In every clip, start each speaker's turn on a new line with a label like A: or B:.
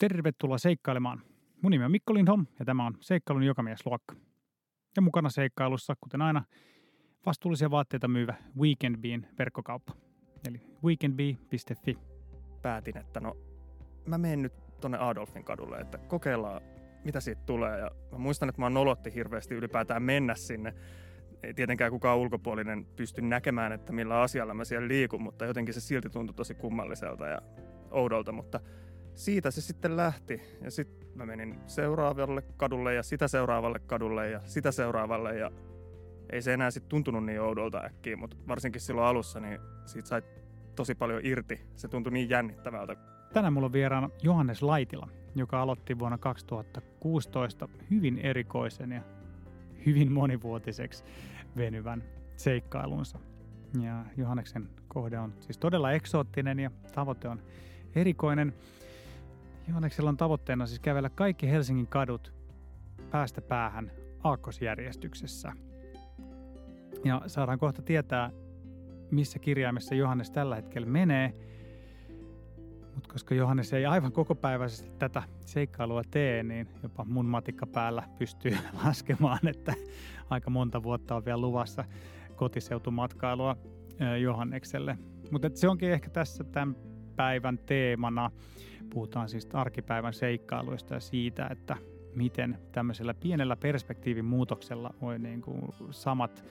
A: Tervetuloa seikkailemaan. Mun nimi on Mikko Lindholm ja tämä on Seikkailun jokamiesluokka. Ja mukana seikkailussa, kuten aina, vastuullisia vaatteita myyvä Weekendbeen verkkokauppa. Eli weekendbee.fi.
B: päätin, että no mä menen nyt tonne Adolfin kadulle, että kokeillaan mitä siitä tulee. Ja mä muistan, että mä nolotti hirveästi ylipäätään mennä sinne. Ei tietenkään kukaan ulkopuolinen pysty näkemään, että millä asialla mä siellä liikun, mutta jotenkin se silti tuntui tosi kummalliselta ja oudolta, mutta siitä se sitten lähti. Ja sitten mä menin seuraavalle kadulle ja sitä seuraavalle kadulle ja sitä seuraavalle ja ei se enää sitten tuntunut niin oudolta äkkiä, mutta varsinkin silloin alussa, niin siitä sai tosi paljon irti. Se tuntui niin jännittävältä.
A: Tänään mulla on vieraana Johannes Laitila, joka aloitti vuonna 2016 hyvin erikoisen ja hyvin monivuotiseksi venyvän seikkailunsa. Ja Johanneksen kohde on siis todella eksoottinen ja tavoite on erikoinen. Johanneksella on tavoitteena siis kävellä kaikki Helsingin kadut päästä päähän aakkosjärjestyksessä. Ja saadaan kohta tietää, missä kirjaimessa Johannes tällä hetkellä menee. Mutta koska Johannes ei aivan kokopäiväisesti tätä seikkailua tee, niin jopa mun matikka päällä pystyy laskemaan, että aika monta vuotta on vielä luvassa kotiseutumatkailua Johannekselle. Mutta se onkin ehkä tässä tämän päivän teemana. Puhutaan siis arkipäivän seikkailuista ja siitä, että miten tämmöisellä pienellä perspektiivin muutoksella voi niin kuin samat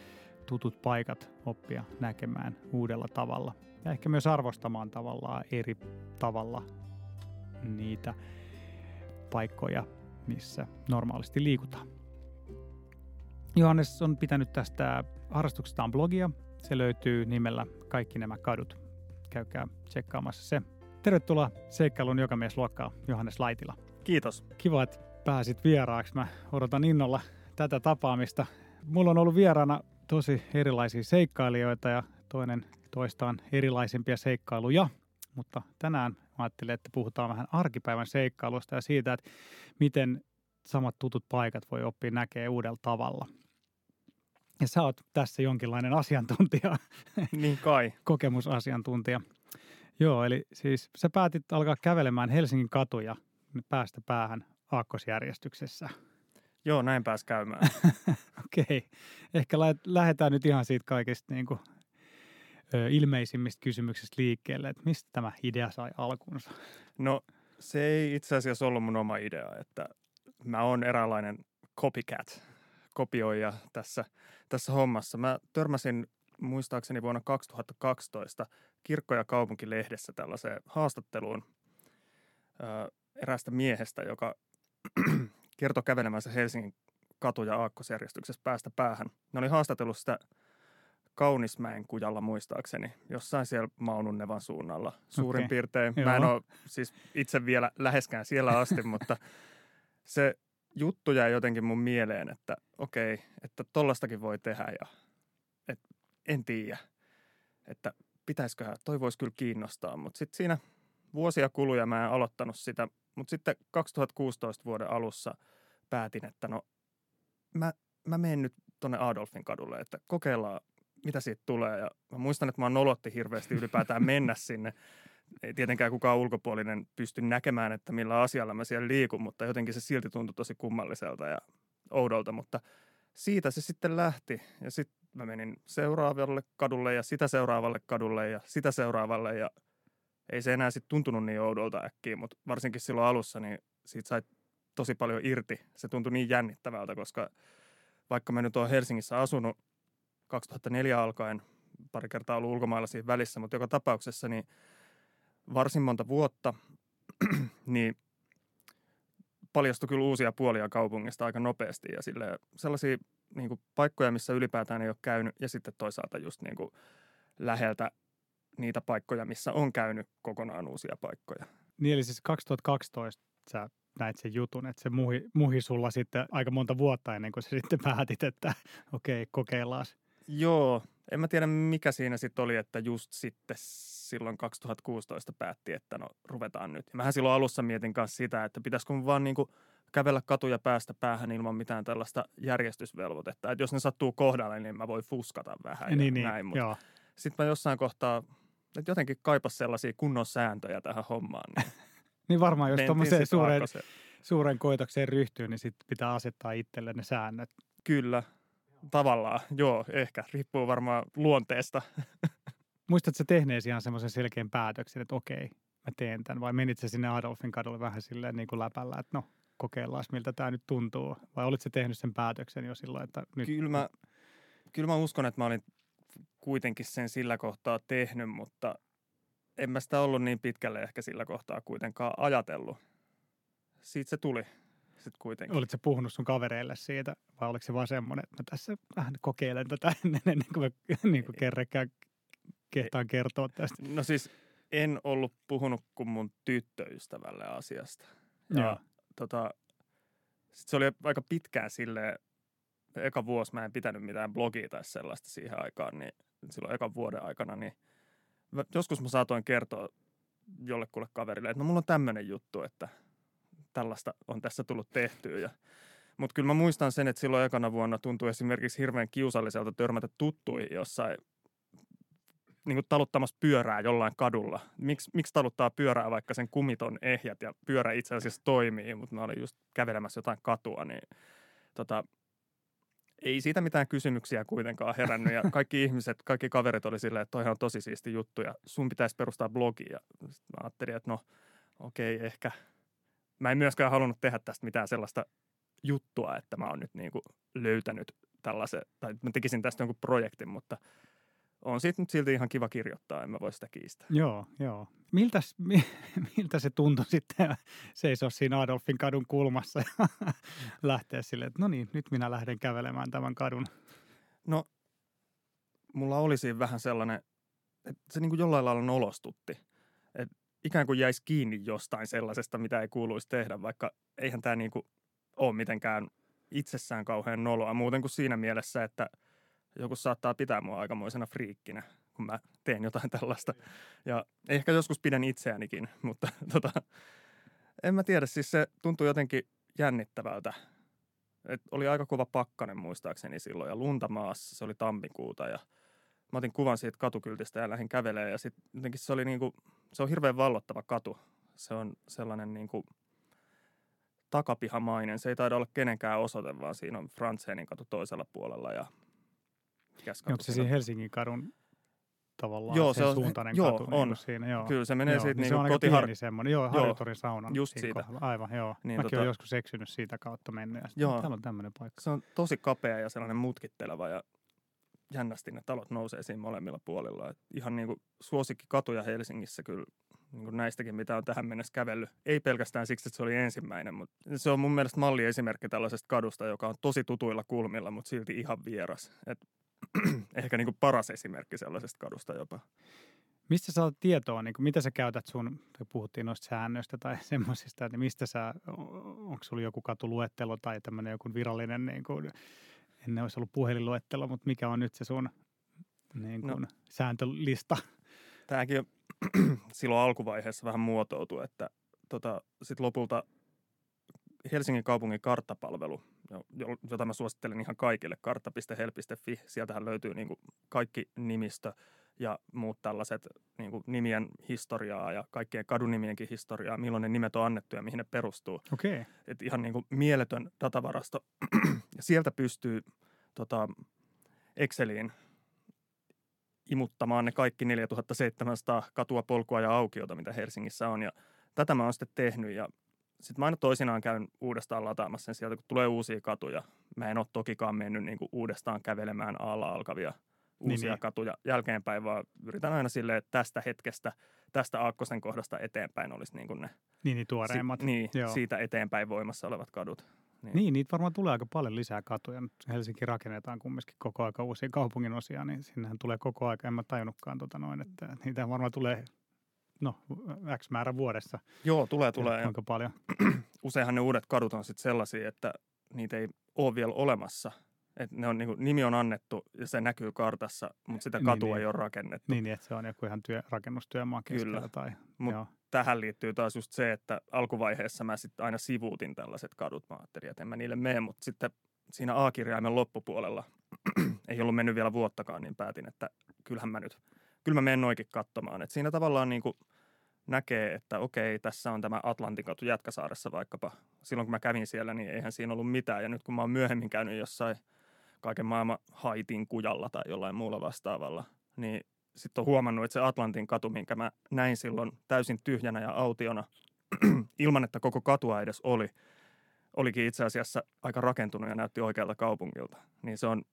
A: tutut paikat oppia näkemään uudella tavalla. Ja ehkä myös arvostamaan tavallaan eri tavalla niitä paikkoja, missä normaalisti liikutaan. Johannes on pitänyt tästä harrastuksestaan blogia. Se löytyy nimellä Kaikki nämä kadut. Käykää tsekkaamassa se. Tervetuloa seikkailun jokamiesluokkaan, Johannes Laitila.
B: Kiitos.
A: Kiva, että pääsit vieraaksi. Mä odotan innolla tätä tapaamista. Mulla on ollut vieraana tosi erilaisia seikkailijoita ja toinen toistaan erilaisempia seikkailuja. Mutta tänään mä ajattelin, että puhutaan vähän arkipäivän seikkailusta ja siitä, että miten samat tutut paikat voi oppia näkee uudella tavalla. Ja sä oot tässä jonkinlainen asiantuntija,
B: Niin kai.
A: kokemusasiantuntija. Joo, eli siis sä päätit alkaa kävelemään Helsingin katuja päästä päähän aakkosjärjestyksessä.
B: Joo, näin pääs käymään.
A: Okei, ehkä lä- lähdetään nyt ihan siitä kaikista niin kuin, ö, ilmeisimmistä kysymyksistä liikkeelle, että mistä tämä idea sai alkunsa?
B: No se ei itse asiassa ollut mun oma idea, että mä oon eräänlainen copycat, kopioija tässä, tässä hommassa. Mä törmäsin muistaakseni vuonna 2012 Kirkko- ja kaupunkilehdessä tällaiseen haastatteluun ö, eräästä miehestä, joka kertoi kävelemänsä Helsingin katuja aakkosjärjestyksessä päästä päähän. Ne oli haastatellut sitä Kaunismäen kujalla muistaakseni, jossain siellä Maununnevan suunnalla suurin
A: Okei.
B: piirtein.
A: Joo.
B: Mä en ole siis itse vielä läheskään siellä asti, mutta se juttu jäi jotenkin mun mieleen, että okei, että tollastakin voi tehdä ja en tiedä, että pitäisiköhän, toi voisi kyllä kiinnostaa, mutta sitten siinä vuosia kuluja mä en aloittanut sitä, mutta sitten 2016 vuoden alussa päätin, että no mä, mä menen nyt tonne Adolfin kadulle, että kokeillaan mitä siitä tulee. Ja mä muistan, että mä nolotti hirveästi ylipäätään mennä sinne. Ei tietenkään kukaan ulkopuolinen pysty näkemään, että millä asialla mä siellä liikun, mutta jotenkin se silti tuntui tosi kummalliselta ja oudolta. Mutta siitä se sitten lähti ja sitten mä menin seuraavalle kadulle ja sitä seuraavalle kadulle ja sitä seuraavalle ja ei se enää sitten tuntunut niin oudolta äkkiä, mutta varsinkin silloin alussa, niin siitä sai tosi paljon irti. Se tuntui niin jännittävältä, koska vaikka mä nyt oon Helsingissä asunut 2004 alkaen, pari kertaa ollut ulkomailla siinä välissä, mutta joka tapauksessa niin varsin monta vuotta, niin paljastui kyllä uusia puolia kaupungista aika nopeasti ja sille sellaisia niin kuin paikkoja, missä ylipäätään ei ole käynyt ja sitten toisaalta just niin kuin läheltä niitä paikkoja, missä on käynyt kokonaan uusia paikkoja.
A: Niin eli siis 2012 sä näit sen jutun, että se muhi, muhi sulla sitten aika monta vuotta ennen kuin sä sitten päätit, että okei, kokeillaan.
B: Joo, en mä tiedä mikä siinä sitten oli, että just sitten silloin 2016 päätti, että no ruvetaan nyt. Ja mähän silloin alussa mietin kanssa sitä, että pitäisikö mun vaan niinku kävellä katuja päästä päähän ilman mitään tällaista järjestysvelvoitetta. Että jos ne sattuu kohdalle, niin mä voin fuskata vähän
A: niin,
B: ja
A: niin,
B: näin. Mutta
A: joo.
B: sitten mä jossain kohtaa, että jotenkin kaipas sellaisia kunnon sääntöjä tähän hommaan. Niin
A: Niin varmaan, jos tuommoiseen suureen, suureen koitokseen ryhtyy, niin sit pitää asettaa itselle ne säännöt.
B: Kyllä, tavallaan, joo, ehkä. Riippuu varmaan luonteesta.
A: Muistatko sä tehneesi ihan semmoisen selkeän päätöksen, että okei, mä teen tämän, vai menit sä sinne Adolfin kadulle vähän silleen niin kuin läpällä, että no, kokeillaan, miltä tämä nyt tuntuu, vai olit sä tehnyt sen päätöksen jo silloin, että nyt...
B: Kyllä mä, kyllä mä uskon, että mä olin kuitenkin sen sillä kohtaa tehnyt, mutta en mä sitä ollut niin pitkälle ehkä sillä kohtaa kuitenkaan ajatellut. Siitä se tuli sitten kuitenkin.
A: Olitko puhunut sun kavereille siitä, vai oliko se vaan semmoinen, että mä tässä vähän kokeilen tätä ennen kuin mä niin kuin kerrekään kehtaan kertoa tästä.
B: No siis en ollut puhunut kuin mun tyttöystävälle asiasta. Ja
A: Joo.
B: Tota, sit se oli aika pitkään silleen, eka vuosi mä en pitänyt mitään blogia tai sellaista siihen aikaan, niin silloin ekan vuoden aikana, niin joskus mä saatoin kertoa jollekulle kaverille, että no mulla on tämmöinen juttu, että tällaista on tässä tullut tehtyä. Ja, mutta kyllä mä muistan sen, että silloin ekana vuonna tuntui esimerkiksi hirveän kiusalliselta törmätä tuttuihin jossain niin kuin taluttamassa pyörää jollain kadulla. Miks, miksi taluttaa pyörää, vaikka sen kumit on ehjät ja pyörä itse asiassa toimii, mutta mä olin just kävelemässä jotain katua, niin tota, ei siitä mitään kysymyksiä kuitenkaan herännyt ja kaikki ihmiset, kaikki kaverit oli silleen, että toihan on tosi siisti juttu ja sun pitäisi perustaa blogi ja sit mä ajattelin, että no okei okay, ehkä. Mä en myöskään halunnut tehdä tästä mitään sellaista juttua, että mä oon nyt niin kuin löytänyt tällaisen, tai mä tekisin tästä jonkun projektin, mutta on siitä nyt silti ihan kiva kirjoittaa, en mä voi sitä kiistää.
A: Joo, joo. Miltäs, mi, miltä se tuntui sitten seisoa siinä Adolfin kadun kulmassa ja lähteä silleen, että no niin, nyt minä lähden kävelemään tämän kadun.
B: No, mulla oli siinä vähän sellainen, että se niin kuin jollain lailla nolostutti. Että ikään kuin jäisi kiinni jostain sellaisesta, mitä ei kuuluisi tehdä, vaikka eihän tämä niin kuin ole mitenkään itsessään kauhean noloa. Muuten kuin siinä mielessä, että joku saattaa pitää mua aikamoisena friikkinä, kun mä teen jotain tällaista. Ja ehkä joskus pidän itseänikin, mutta tota, en mä tiedä, siis se tuntui jotenkin jännittävältä. Et oli aika kova pakkanen muistaakseni silloin ja lunta maassa, se oli tammikuuta ja mä otin kuvan siitä katukyltistä ja lähdin kävelemään ja sitten jotenkin se oli niinku, se on hirveän vallottava katu. Se on sellainen niinku takapihamainen, se ei taida olla kenenkään osoite, vaan siinä on Franzénin katu toisella puolella ja mikäs katu
A: Onko se
B: siinä
A: Helsingin kadun tavallaan
B: Joo, se on-
A: suuntainen
B: joo,
A: katu? Niin
B: on.
A: kuin siinä, joo.
B: Kyllä se menee
A: joo,
B: siitä
A: niin
B: niinku
A: se
B: kotihar-
A: pieni semmoinen, joo, Harjotorin saunan
B: just siitä.
A: kohdalla. Aivan, joo.
B: Niin
A: Mäkin
B: tota-
A: olen joskus eksynyt siitä kautta mennyt. Ja sit,
B: Joo.
A: Täällä on tämmöinen paikka.
B: Se on tosi kapea ja sellainen mutkitteleva ja jännästi ne talot nousee siinä molemmilla puolilla. Et ihan niin kuin suosikki katuja Helsingissä kyllä niin kuin näistäkin, mitä on tähän mennessä kävellyt. Ei pelkästään siksi, että se oli ensimmäinen, mutta se on mun mielestä malliesimerkki tällaisesta kadusta, joka on tosi tutuilla kulmilla, mutta silti ihan vieras. Et ehkä niin kuin paras esimerkki sellaisesta kadusta jopa.
A: Mistä sä saat tietoa, niin kuin, mitä sä käytät sun, tai puhuttiin noista säännöistä tai semmoisista, että mistä sä, onko sulla joku katuluettelo tai tämmöinen joku virallinen, niin kuin, ennen olisi ollut puhelinluettelo, mutta mikä on nyt se sun niin kuin, no. sääntölista?
B: Tämäkin on silloin alkuvaiheessa vähän muotoutui, että tota, sitten lopulta Helsingin kaupungin karttapalvelu, jota mä suosittelen ihan kaikille, kartta.hel.fi, sieltähän löytyy niin kuin kaikki nimistö ja muut tällaiset niin kuin nimien historiaa ja kaikkien kadunimienkin historiaa, milloin ne nimet on annettu ja mihin ne perustuu.
A: Okei, okay.
B: Et ihan niin kuin mieletön datavarasto. ja sieltä pystyy tota, Exceliin imuttamaan ne kaikki 4700 katua, polkua ja aukiota, mitä Helsingissä on. Ja tätä mä oon sitten tehnyt ja sitten mä aina toisinaan käyn uudestaan lataamassa sen sieltä, kun tulee uusia katuja. Mä en ole tokikaan mennyt niin kuin uudestaan kävelemään alla alkavia uusia
A: Niin, niin.
B: katuja jälkeenpäin, vaan yritän aina silleen, että tästä hetkestä, tästä Aakkosen kohdasta eteenpäin olisi niin kuin ne
A: niin, niin tuoreimmat.
B: Si- niin,
A: Joo.
B: siitä eteenpäin voimassa olevat kadut.
A: Niin, niitä varmaan tulee aika paljon lisää katuja. Nyt Helsinki rakennetaan kumminkin koko aika uusia kaupungin osia, niin sinnehän tulee koko aika. En mä tajunnutkaan tota noin, että niitä varmaan tulee no, X määrä vuodessa.
B: Joo, tulee, tulee. Ja
A: Kuinka paljon.
B: useinhan ne uudet kadut on sitten sellaisia, että niitä ei ole vielä olemassa. Et ne on, niin kuin, nimi on annettu ja se näkyy kartassa, mutta sitä
A: Niin,
B: katua
A: niin.
B: ei ole rakennettu.
A: Niin, niin, että se on joku ihan työ, rakennustyömaa keskellä.
B: Kyllä.
A: Tai,
B: Mut
A: joo.
B: Tähän liittyy taas just se, että alkuvaiheessa mä sitten aina sivuutin tällaiset kadut. Mä ajattelin, että en mä niille mene, mutta sitten siinä A-kirjaimen loppupuolella ei ollut mennyt vielä vuottakaan, niin päätin, että kyllähän mä nyt, kyllä mä menen noikin katsomaan. Et siinä tavallaan niin kuin näkee, että okei, tässä on tämä Atlantinkatu Jätkäsaaressa vaikkapa. Silloin kun mä kävin siellä, niin eihän siinä ollut mitään. Ja nyt kun mä oon myöhemmin käynyt jossain kaiken maailman Haitin kujalla tai jollain muulla vastaavalla, niin sitten on huomannut, että se Atlantin katu, minkä mä näin silloin täysin tyhjänä ja autiona, ilman että koko katua edes oli, olikin itse asiassa aika rakentunut ja näytti oikealta kaupungilta. Niin se on niin,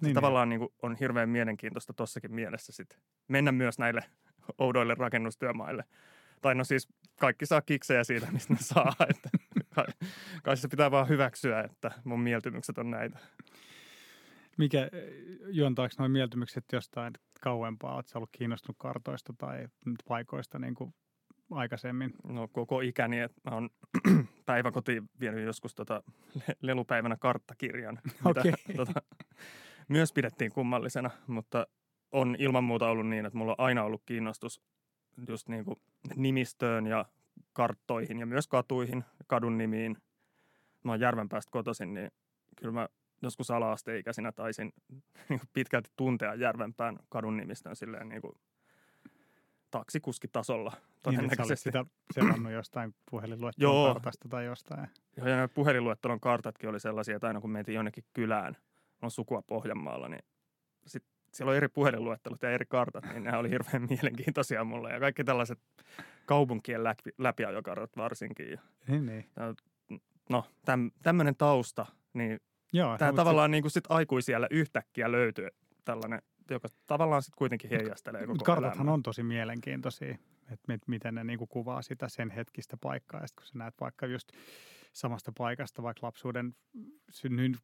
B: niin. tavallaan niin kuin on hirveän mielenkiintoista tuossakin mielessä sit mennä myös näille oudoille rakennustyömaille. Tai no siis kaikki saa kiksejä siitä, mistä ne saa. Että kai, kai se pitää vaan hyväksyä, että mun mieltymykset on näitä.
A: Mikä, juontaako noin mieltymykset jostain kauempaa? Oletko ollut kiinnostunut kartoista tai paikoista niin kuin aikaisemmin?
B: No koko ikäni, että mä oon päiväkotiin vienyt joskus tota lelupäivänä karttakirjan, mitä okay. tota, myös pidettiin kummallisena, mutta on ilman muuta ollut niin, että mulla on aina ollut kiinnostus just niin kuin nimistöön ja karttoihin ja myös katuihin, kadun nimiin. Mä oon Järvenpäästä kotoisin, niin kyllä mä joskus ala-asteikäisinä taisin niin pitkälti tuntea Järvenpään kadun nimistön silleen niin kuin taksikuskitasolla
A: todennäköisesti. Niin, sitä selannut jostain puhelinluettelon kartasta tai jostain.
B: Joo, ja puhelinluettelon kartatkin oli sellaisia, että aina kun mentiin jonnekin kylään, on sukua Pohjanmaalla, niin sit siellä on eri puhelinluettelut ja eri kartat, niin nämä oli hirveän mielenkiintoisia mulle. Ja kaikki tällaiset kaupunkien läpi, läpiajokartat varsinkin. Ja,
A: niin, niin.
B: No, täm, tämmöinen tausta, niin Joo, tämä tavallaan se... niin kuin sit aikuisiellä yhtäkkiä löytyy tällainen, joka tavallaan sitten kuitenkin heijastelee koko
A: Kartathan elämää. on tosi mielenkiintoisia, että miten ne niin kuin kuvaa sitä sen hetkistä paikkaa. Ja sitten kun sä näet vaikka just samasta paikasta, vaikka lapsuuden synnyin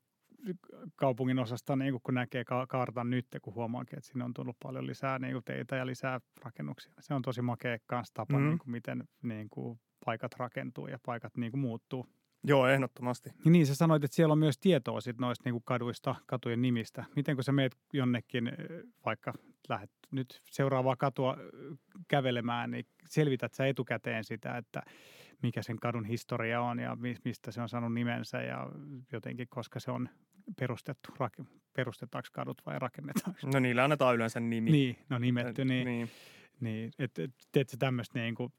A: kaupungin osasta, niin kun näkee ka- kartan nyt, kun huomaakin, että sinne on tullut paljon lisää niin teitä ja lisää rakennuksia. Se on tosi makea kanssa tapa, mm. niin kuin miten niin kuin paikat rakentuu ja paikat niin kuin muuttuu.
B: Joo, ehdottomasti.
A: Ja niin, sä sanoit, että siellä on myös tietoa sit noista niin kuin kaduista, katujen nimistä. Miten kun sä meet jonnekin, vaikka lähdet nyt seuraavaa katua kävelemään, niin selvität sä etukäteen sitä, että mikä sen kadun historia on ja mistä se on saanut nimensä ja jotenkin, koska se on perustettu, perustetaanko kadut vai rakennetaanko?
B: No niillä annetaan yleensä nimi.
A: Niin, no nimetty, niin. niin. niin et, et, teet sä tämmöistä niin kuin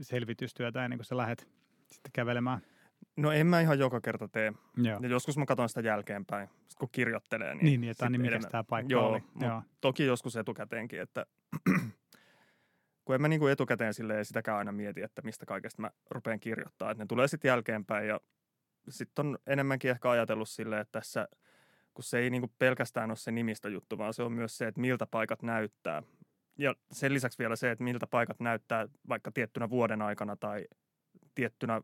A: selvitystyötä ennen kuin sä lähdet sitten kävelemään?
B: No en mä ihan joka kerta tee. Joo. Ja joskus mä katson sitä jälkeenpäin, kun kirjoittelee. Niin,
A: niin, niin että niin mikä tämä paikka
B: Joo,
A: oli.
B: Joo. Toki joskus etukäteenkin, että kun en mä niin kuin etukäteen silleen sitäkään aina mieti, että mistä kaikesta mä rupean kirjoittaa. Että ne tulee sitten jälkeenpäin ja sitten on enemmänkin ehkä ajatellut silleen, että tässä, kun se ei niin kuin pelkästään ole se nimistä juttu, vaan se on myös se, että miltä paikat näyttää. Ja sen lisäksi vielä se, että miltä paikat näyttää vaikka tiettynä vuoden aikana tai tiettynä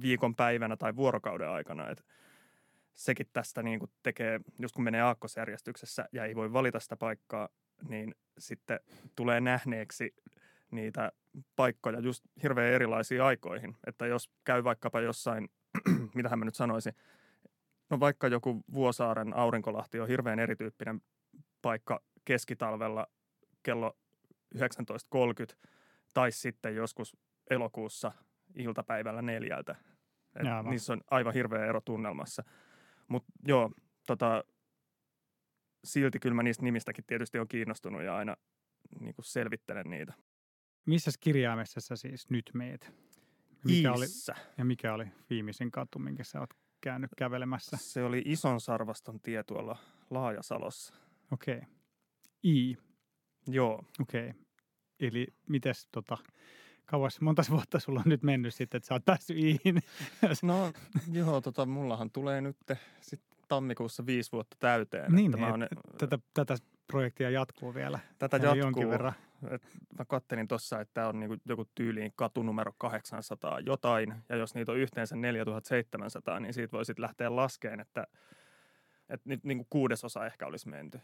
B: viikon päivänä tai vuorokauden aikana. Että sekin tästä niin kuin tekee, just kun menee aakkosjärjestyksessä ja ei voi valita sitä paikkaa, niin sitten tulee nähneeksi niitä paikkoja just hirveän erilaisiin aikoihin. Että jos käy vaikkapa jossain, mitä mä nyt sanoisin, no vaikka joku Vuosaaren aurinkolahti on hirveän erityyppinen paikka keskitalvella kello 19.30 tai sitten joskus elokuussa iltapäivällä neljältä. Et niissä on aivan hirveä ero tunnelmassa. Mutta joo, tota, silti kyllä mä niistä nimistäkin tietysti on kiinnostunut ja aina niin kuin selvittelen niitä.
A: Missä kirjaimessa sä siis nyt meet?
B: Mikä oli,
A: ja mikä oli viimeisin katu, minkä sä oot käynyt kävelemässä?
B: Se oli Ison Sarvaston tie tuolla Laajasalossa.
A: Okei. Okay. I.
B: Joo.
A: Okei. Okay. Eli mites tota, kauas, monta vuotta sulla on nyt mennyt sitten, että sä oot päässyt Iihin?
B: no joo, tota, mullahan tulee nyt sit tammikuussa viisi vuotta täyteen.
A: Niin, että niin, on, tätä, tätä projektia jatkuu vielä.
B: Tätä jatkuu. Jonkin verran. Et mä kattelin tuossa, että tämä on niinku joku tyyliin katunumero 800 jotain, ja jos niitä on yhteensä 4700, niin siitä voi sitten lähteä laskeen, että, että nyt niinku kuudesosa ehkä olisi menty.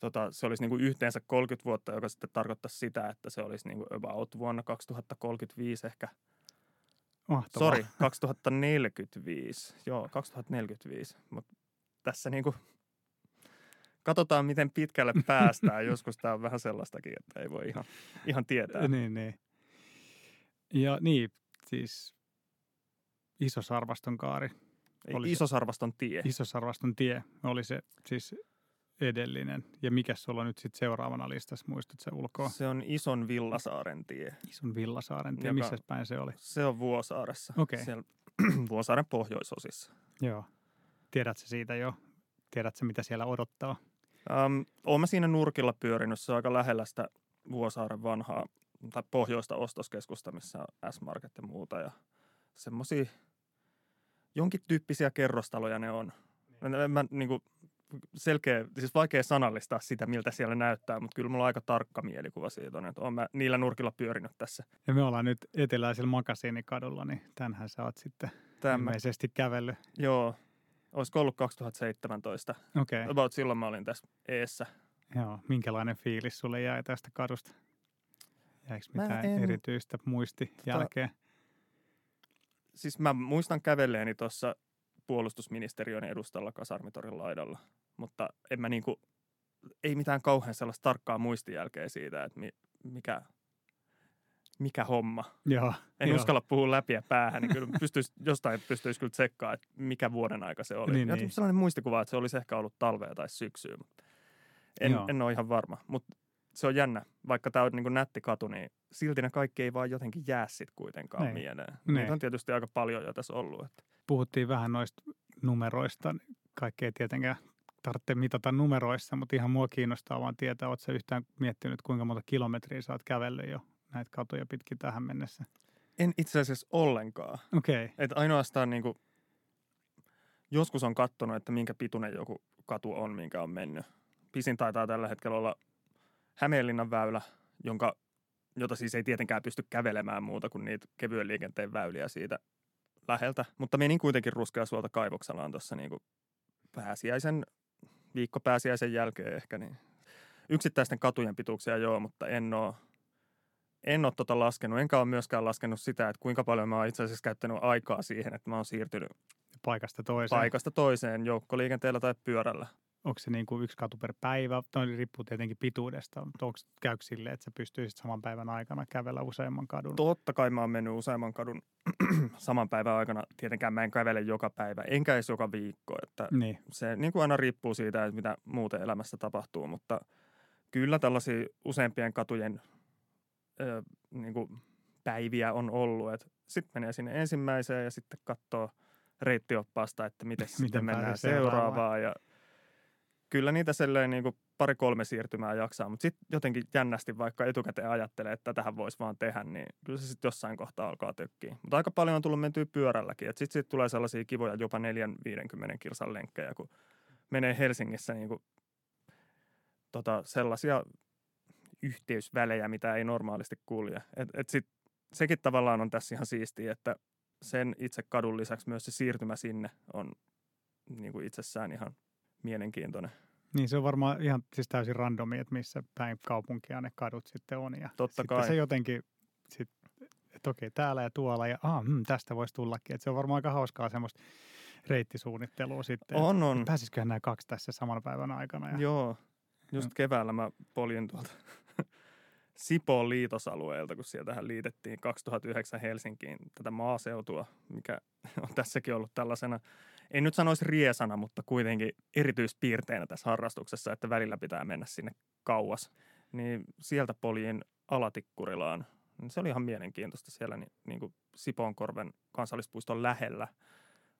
B: Tota, se olisi niinku yhteensä 30 vuotta, joka sitten tarkoittaisi sitä, että se olisi niinku about vuonna 2035 ehkä.
A: Mahtavaa.
B: Sorry, 2045. Joo, 2045. Mutta tässä niinku katsotaan, miten pitkälle päästään. Joskus tämä on vähän sellaistakin, että ei voi ihan, ihan tietää.
A: niin, niin. Ja niin, siis Isosarvaston kaari.
B: Ei, Isosarvaston tie.
A: Isosarvaston tie oli se siis edellinen. Ja mikä sulla nyt sitten seuraavana listassa, muistut se ulkoa?
B: Se on Ison Villasaaren tie.
A: Ison Villasaaren tie, missä päin se oli?
B: Se on Vuosaaressa.
A: Okei.
B: Siellä Vuosaaren pohjoisosissa.
A: Joo. Tiedätkö siitä jo? Tiedätkö, mitä siellä odottaa?
B: Um, olen mä siinä nurkilla pyörinyt. Se on aika lähellä sitä Vuosaaren vanhaa tai pohjoista ostoskeskusta, missä on S-Market ja muuta. Ja semmoisia jonkin tyyppisiä kerrostaloja ne on. En, en mä niinku, selkeä, siis vaikea sanallistaa sitä, miltä siellä näyttää, mutta kyllä mulla on aika tarkka mielikuva siitä on, että olen mä niillä nurkilla pyörinyt tässä.
A: Ja me ollaan nyt eteläisellä Makasiinikadulla, niin tänhän sä oot sitten
B: Tämä,
A: ilmeisesti kävellyt.
B: joo, olisiko ollut 2017.
A: Okei, okay.
B: About silloin mä olin tässä eessä.
A: joo. Minkälainen fiilis sulle jäi tästä kadusta? Jäikö mitään
B: en-
A: erityistä muisti jälkeen?
B: Siis mä muistan kävelleeni tuossa puolustusministeriön edustalla Kasarmitorin laidalla, mutta en mä niinku, ei mitään kauhean sellaista tarkkaa muistijälkeä siitä, että mi, mikä, mikä homma.
A: Joo.
B: En
A: joo.
B: uskalla puhua läpi ja päähän, niin kyllä pystyis, jostain pystyisi kyllä tsekkaamaan, että mikä vuoden aika se oli.
A: Niin,
B: ja
A: niin.
B: sellainen muistikuva, että se olisi ehkä ollut talvea tai syksyä, mutta en,
A: Joo.
B: en ole ihan varma. Mutta se on jännä, vaikka tämä on niin nätti katu, niin silti ne kaikki ei vaan jotenkin jää sit kuitenkaan
A: Niin.
B: mieleen.
A: Niin.
B: Niitä on tietysti aika paljon jo tässä ollut. Että
A: Puhuttiin vähän noista numeroista. Kaikki ei tietenkään tarvitse mitata numeroissa, mutta ihan mua kiinnostaa vaan tietää, ootko yhtään miettinyt, kuinka monta kilometriä sä oot kävellyt jo näitä katuja pitkin tähän mennessä?
B: en itse asiassa ollenkaan.
A: Okei, okay.
B: Että ainoastaan niin kuin, joskus on katsonut, että minkä pituinen joku katu on, minkä on mennyt. Pisin taitaa tällä hetkellä olla Hämeenlinnan väylä, jonka, jota siis ei tietenkään pysty kävelemään muuta kuin niitä kevyen liikenteen väyliä siitä läheltä. Mutta menin kuitenkin ruskea suolta kaivoksellaan tuossa niin pääsiäisen, viikko pääsiäisen jälkeen ehkä. Niin. Yksittäisten katujen pituuksia joo, mutta en ole en ole tota laskenut, enkä ole myöskään laskenut sitä, että kuinka paljon mä oon itse asiassa käyttänyt aikaa siihen, että mä oon siirtynyt
A: paikasta toiseen.
B: paikasta toiseen joukkoliikenteellä tai pyörällä.
A: Onko se niin kuin yksi katu per päivä? Toi riippuu tietenkin pituudesta, mutta onko käykö silleen, että sä pystyisit saman päivän aikana kävellä useamman kadun?
B: Totta kai mä oon mennyt useamman kadun saman päivän aikana. Tietenkään mä en kävele joka päivä, enkä edes joka viikko. Että
A: Niin,
B: se niin kuin aina riippuu siitä, että mitä muuten elämässä tapahtuu, mutta kyllä tällaisia useampien katujen ö, niin kuin päiviä on ollut. Sitten menee sinne ensimmäiseen ja sitten katsoo reittioppaasta, että miten sitten
A: Miten
B: mennään
A: pääsee seuraavaan.
B: seuraavaan. Ja kyllä niitä selleen niin kuin pari-kolme siirtymää jaksaa, mutta sitten jotenkin jännästi, vaikka etukäteen ajattelee, että tähän voisi vaan tehdä, niin kyllä se sitten jossain kohtaa alkaa tökkiä. Mutta aika paljon on tullut mentyä pyörälläkin, että sitten sit tulee sellaisia kivoja jopa 4-50 kilsan lenkkejä, kun menee Helsingissä niin kuin, tota, sellaisia yhteysvälejä, mitä ei normaalisti kulje. Et, et sit, sekin tavallaan on tässä ihan siistiä, että sen itse kadun lisäksi myös se siirtymä sinne on niin kuin itsessään ihan mielenkiintoinen.
A: niin se on varmaan ihan siis täysin randomi, että missä päin kaupunkia ne kadut sitten on. Ja
B: Totta
A: sitten
B: kai.
A: se jotenkin, sit, että okei, täällä ja tuolla ja ah, mm, tästä voisi tullakin. Että se on varmaan aika hauskaa semmoista reittisuunnittelua sitten.
B: On, on.
A: Pääsisiköhän nämä kaksi tässä saman päivän aikana? Ja,
B: Joo. Just
A: Joo.
B: keväällä mä poljin tuolta Sipoon liitosalueelta, kun sieltähän liitettiin 2009 Helsinkiin tätä maaseutua, mikä on tässäkin ollut tällaisena, en nyt sanoisi riesana, mutta kuitenkin erityispiirteinä tässä harrastuksessa, että välillä pitää mennä sinne kauas. Niin sieltä poljin Alatikkurilaan. Niin Se oli ihan mielenkiintoista siellä niin, niin kuin Sipoonkorven kansallispuiston lähellä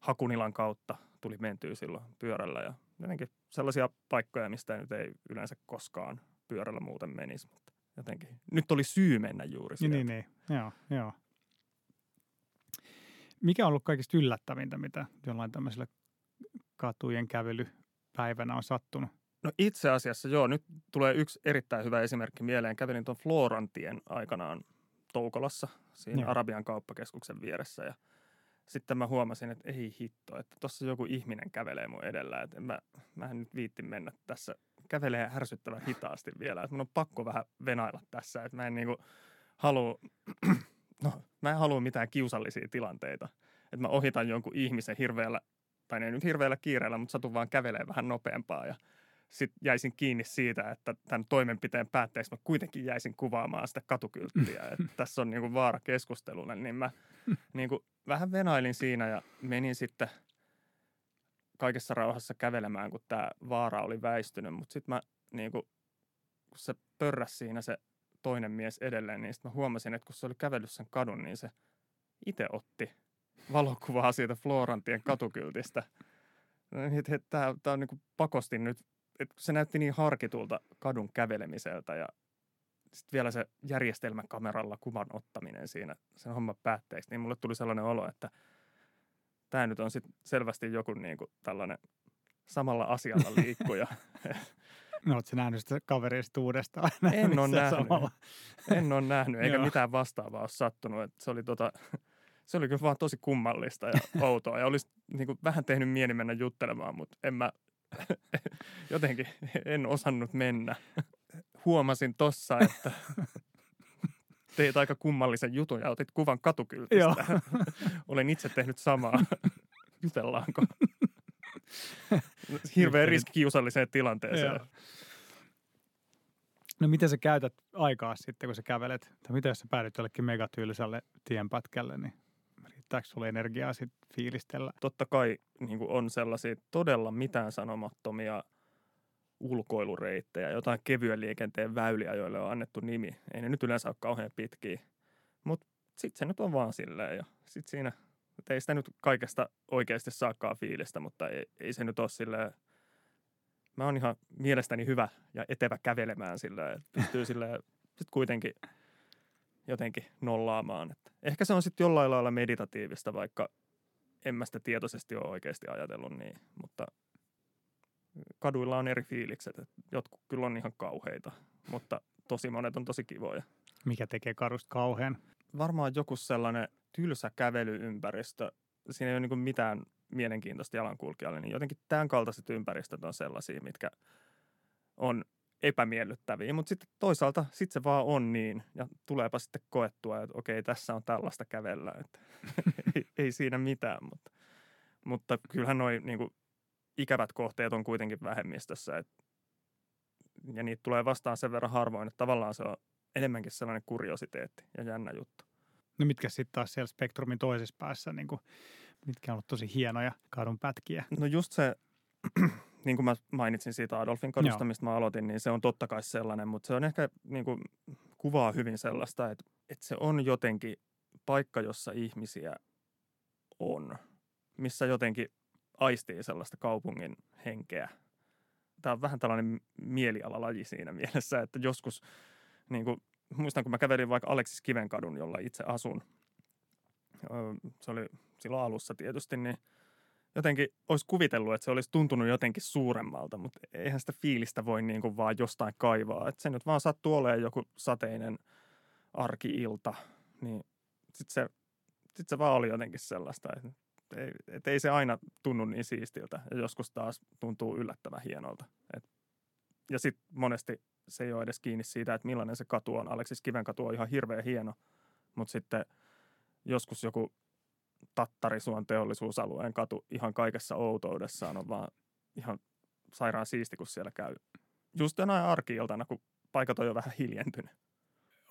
B: Hakunilan kautta tuli mentyä silloin pyörällä ja jotenkin sellaisia paikkoja, mistä nyt ei yleensä koskaan pyörällä muuten menisi, mutta jotenkin nyt oli syy mennä juuri
A: niin,
B: sieltä.
A: niin, niin, joo, joo. Mikä on ollut kaikista yllättävintä, mitä jollain tämmöisellä katujen kävelypäivänä on sattunut?
B: No itse asiassa joo, nyt tulee yksi erittäin hyvä esimerkki mieleen. Kävelin tuon Florantien aikanaan Toukolassa, siinä
A: Joo.
B: Arabian kauppakeskuksen vieressä ja sitten mä huomasin, että ei hitto, että tuossa joku ihminen kävelee mun edellä, että en mä, mä en nyt viitti mennä tässä, kävelee härsyttävän hitaasti vielä, että mun on pakko vähän venailla tässä, että mä en niinku halua, no mä en halua mitään kiusallisia tilanteita, että mä ohitan jonkun ihmisen hirveällä, tai ei nyt hirveällä kiireellä, mutta satun vaan kävelee vähän nopeampaa ja sitten jäisin kiinni siitä, että tämän toimenpiteen päätteeksi mä kuitenkin jäisin kuvaamaan sitä katukylttiä. Että tässä on niinku vaara keskustelulle, niin mä niinku vähän venailin siinä ja menin sitten kaikessa rauhassa kävelemään, kun tämä vaara oli väistynyt. Mutta sitten mä niin kuin, kun se pörräsi siinä se toinen mies edelleen, niin sitten mä huomasin, että kun se oli kävellyt sen kadun, niin se itse otti valokuvaa siitä Florantien katukyltistä. Tämä on niin pakosti nyt, että se näytti niin harkitulta kadun kävelemiseltä ja sitten vielä se järjestelmäkameralla kuvan ottaminen siinä sen homman päätteeksi, niin mulle tuli sellainen olo, että tämä nyt on sitten selvästi joku niin kuin tällainen samalla asialla liikkuja.
A: No, oletko nähnyt sitä kaveria uudestaan?
B: En ole nähnyt. Samalla. En ole nähnyt, eikä mitään vastaavaa ole sattunut. Että se, oli tota, se oli kyllä vaan tosi kummallista ja outoa. Ja olisi niin kuin, vähän tehnyt mieli mennä juttelemaan, mutta en mä jotenkin en osannut mennä. Huomasin tossa, että teit aika kummallisen jutun ja otit kuvan katukyltistä. Olen itse tehnyt samaa. Jutellaanko? Hirveä riski kiusalliseen tilanteeseen. Joo.
A: No miten sä käytät aikaa sitten, kun sä kävelet? Tai miten jos sä päädyt jollekin megatyyliselle tienpätkälle, niin riittääkö sulle energiaa sitten fiilistellä?
B: Totta kai niin on sellaisia todella mitään sanomattomia ulkoilureittejä, jotain kevyen liikenteen väyliä, joille on annettu nimi. Ei ne nyt yleensä ole kauhean pitkiä, mutta sitten se nyt on vaan silleen ja sitten siinä, ei sitä nyt kaikesta oikeasti saakaan fiilistä, mutta ei, ei se nyt ole silleen, mä oon ihan mielestäni hyvä ja etevä kävelemään sillä, että pystyy sillä sit kuitenkin jotenkin nollaamaan. Että ehkä se on sitten jollain lailla meditatiivista, vaikka en mä sitä tietoisesti ole oikeasti ajatellut niin, mutta kaduilla on eri fiilikset. Että jotkut kyllä on ihan kauheita, mutta tosi monet on tosi kivoja.
A: Mikä tekee karusta kauhean?
B: Varmaan joku sellainen tylsä kävelyympäristö. Siinä ei ole niin mitään mielenkiintoista jalankulkijalle, niin jotenkin tämän kaltaiset ympäristöt on sellaisia, mitkä on epämiellyttäviä. Mutta sitten toisaalta sit se vaan on niin ja tuleepa sitten koettua, että okei, tässä on tällaista kävellä. Että ei, ei siinä mitään, mutta, mutta kyllähän noin niin ikävät kohteet on kuitenkin vähemmistössä. Et, ja niitä tulee vastaan sen verran harvoin, että tavallaan se on enemmänkin sellainen kuriositeetti ja jännä juttu.
A: No mitkä sitten taas siellä spektrumin toisessa päässä, niin kuin, mitkä on ollut tosi hienoja kadun pätkiä?
B: No just se, niin kuin mä mainitsin siitä Adolfin kadusta, Joo. mistä mä aloitin, niin se on totta kai sellainen, mutta se on ehkä niin kuin, kuvaa hyvin sellaista, että, että se on jotenkin paikka, jossa ihmisiä on, missä jotenkin aistii sellaista kaupungin henkeä. Tämä on vähän tällainen mielialalaji siinä mielessä, että joskus, niin kuin, muistan kun mä kävelin vaikka Aleksis Kivenkadun, jolla itse asun. Se oli silloin alussa tietysti, niin jotenkin olisi kuvitellut, että se olisi tuntunut jotenkin suuremmalta, mutta eihän sitä fiilistä voi niin kuin vaan jostain kaivaa. Että se nyt vaan sattuu olemaan joku sateinen arkiilta, niin sitten se, sit se vaan oli jotenkin sellaista, että ei, et ei se aina tunnu niin siistiltä ja joskus taas tuntuu yllättävän hienolta. Et, ja sitten monesti se ei ole edes kiinni siitä, että millainen se katu on. Aleksis Kivenkatu on ihan hirveän hieno, mutta sitten joskus joku Tattarisuon teollisuusalueen katu ihan kaikessa outoudessaan on vaan ihan sairaan siisti, kun siellä käy. Just jonain arki kun paikat on jo vähän hiljentynyt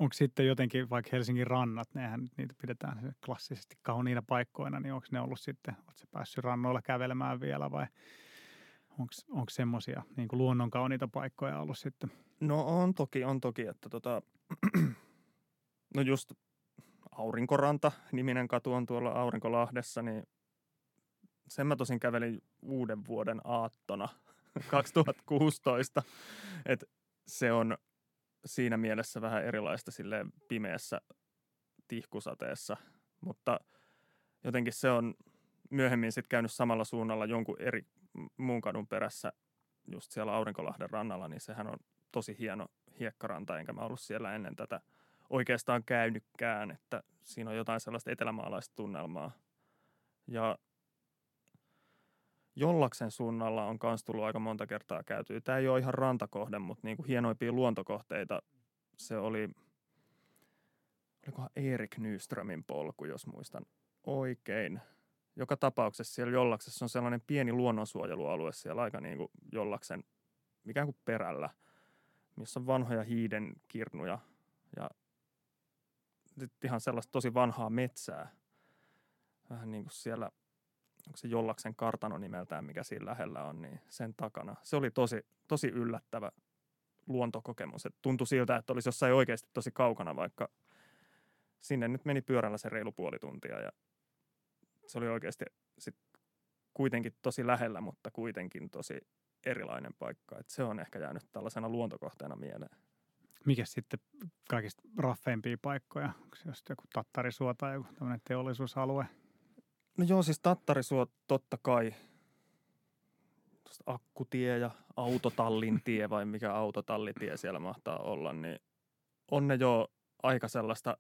A: onko sitten jotenkin vaikka Helsingin rannat, nehän niitä pidetään klassisesti kauniina paikkoina, niin onko ne ollut sitten, oletko päässyt rannoilla kävelemään vielä vai onko semmoisia niin luonnon kauniita paikkoja ollut sitten?
B: No on toki, on toki, että tota, no just Aurinkoranta, niminen katu on tuolla Aurinkolahdessa, niin sen mä tosin kävelin uuden vuoden aattona 2016, että se on siinä mielessä vähän erilaista sille pimeässä tihkusateessa, mutta jotenkin se on myöhemmin sitten käynyt samalla suunnalla jonkun eri muun kadun perässä just siellä Aurinkolahden rannalla, niin sehän on tosi hieno hiekkaranta, enkä mä ollut siellä ennen tätä oikeastaan käynytkään, että siinä on jotain sellaista etelämaalaista tunnelmaa. Ja Jollaksen suunnalla on myös tullut aika monta kertaa käyty. Tämä ei ole ihan rantakohde, mutta niin kuin hienoimpia luontokohteita se oli, olikohan Erik Nyströmin polku, jos muistan oikein. Joka tapauksessa siellä Jollaksessa on sellainen pieni luonnonsuojelualue siellä aika niin kuin Jollaksen ikään kuin perällä, missä on vanhoja hiiden kirnuja ja ihan sellaista tosi vanhaa metsää. Vähän niin kuin siellä onko se Jollaksen kartano nimeltään, mikä siinä lähellä on, niin sen takana. Se oli tosi, tosi yllättävä luontokokemus. Et tuntui siltä, että olisi jossain oikeasti tosi kaukana, vaikka sinne nyt meni pyörällä se reilu puoli tuntia ja se oli oikeasti sit kuitenkin tosi lähellä, mutta kuitenkin tosi erilainen paikka. Et se on ehkä jäänyt tällaisena luontokohteena mieleen.
A: Mikä sitten kaikista raffeimpia paikkoja? Onko se just joku Tattarisuo tai joku tämmöinen teollisuusalue?
B: No joo, siis Tattarisuo totta kai. Tuosta akkutie ja autotallin tie vai mikä autotallitie siellä mahtaa olla, niin on ne jo aika sellaista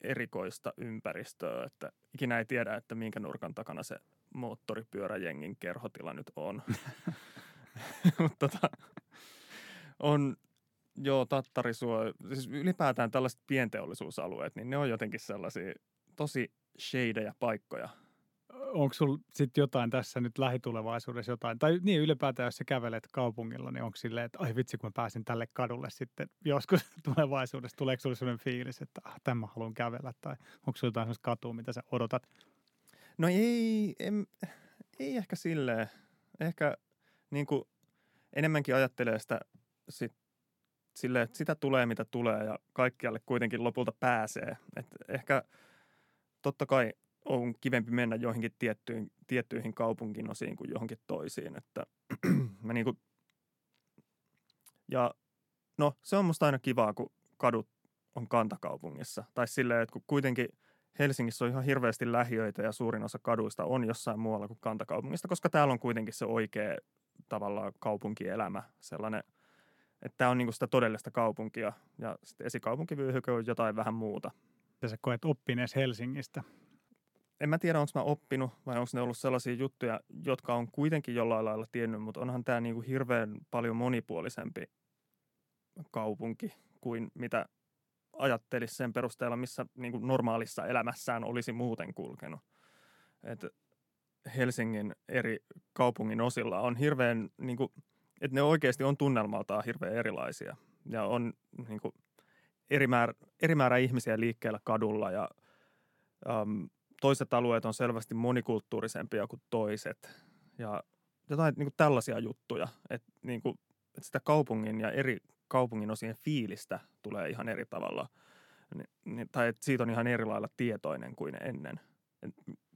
B: erikoista ympäristöä, että ikinä ei tiedä, että minkä nurkan takana se moottoripyöräjengin kerhotila nyt on. Mutta tota, on, joo, Tattarisuo, siis ylipäätään tällaiset pienteollisuusalueet, niin ne on jotenkin sellaisia tosi shadeja paikkoja.
A: Onko sulla sitten jotain tässä nyt lähitulevaisuudessa jotain, tai niin ylipäätään jos sä kävelet kaupungilla, niin onko silleen, että ai vitsi kun mä pääsin tälle kadulle sitten joskus tulevaisuudessa, tuleeko sulle sellainen fiilis, että ah, tämä haluan kävellä, tai onko sulla jotain sellaista katua, mitä sä odotat?
B: No ei, en, ei ehkä silleen. Ehkä niin kuin enemmänkin ajattelee sitä sit, silleen, että sitä tulee mitä tulee ja kaikkialle kuitenkin lopulta pääsee. Et ehkä totta kai on kivempi mennä joihinkin tiettyihin, tiettyihin kaupunkin osiin kuin johonkin toisiin. Että mä niin kuin, ja no se on musta aina kivaa, kun kadut on kantakaupungissa. Tai silleen, että kun kuitenkin – Helsingissä on ihan hirveästi lähiöitä ja suurin osa kaduista on jossain muualla kuin kantakaupungista, koska täällä on kuitenkin se oikea tavallaan kaupunkielämä, sellainen, että tämä on niinku sitä todellista kaupunkia ja sitten esikaupunkivyöhyke on jotain vähän muuta.
A: Ja sä koet oppinees Helsingistä?
B: En mä tiedä, onko mä oppinut vai onko ne ollut sellaisia juttuja, jotka on kuitenkin jollain lailla tiennyt, mutta onhan tämä niinku hirveän paljon monipuolisempi kaupunki kuin mitä ajattelisi sen perusteella, missä niin kuin normaalissa elämässään olisi muuten kulkenut. Et Helsingin eri kaupungin osilla on hirveän, niin kuin, että ne oikeasti on tunnelmaltaan hirveän erilaisia. Ja on niin kuin, eri, määrä, eri määrä ihmisiä liikkeellä kadulla ja äm, toiset alueet on selvästi monikulttuurisempia kuin toiset. Ja jotain niin kuin tällaisia juttuja, että, niin kuin, että sitä kaupungin ja eri kaupungin osien fiilistä tulee ihan eri tavalla. Tai että siitä on ihan eri lailla tietoinen kuin ennen.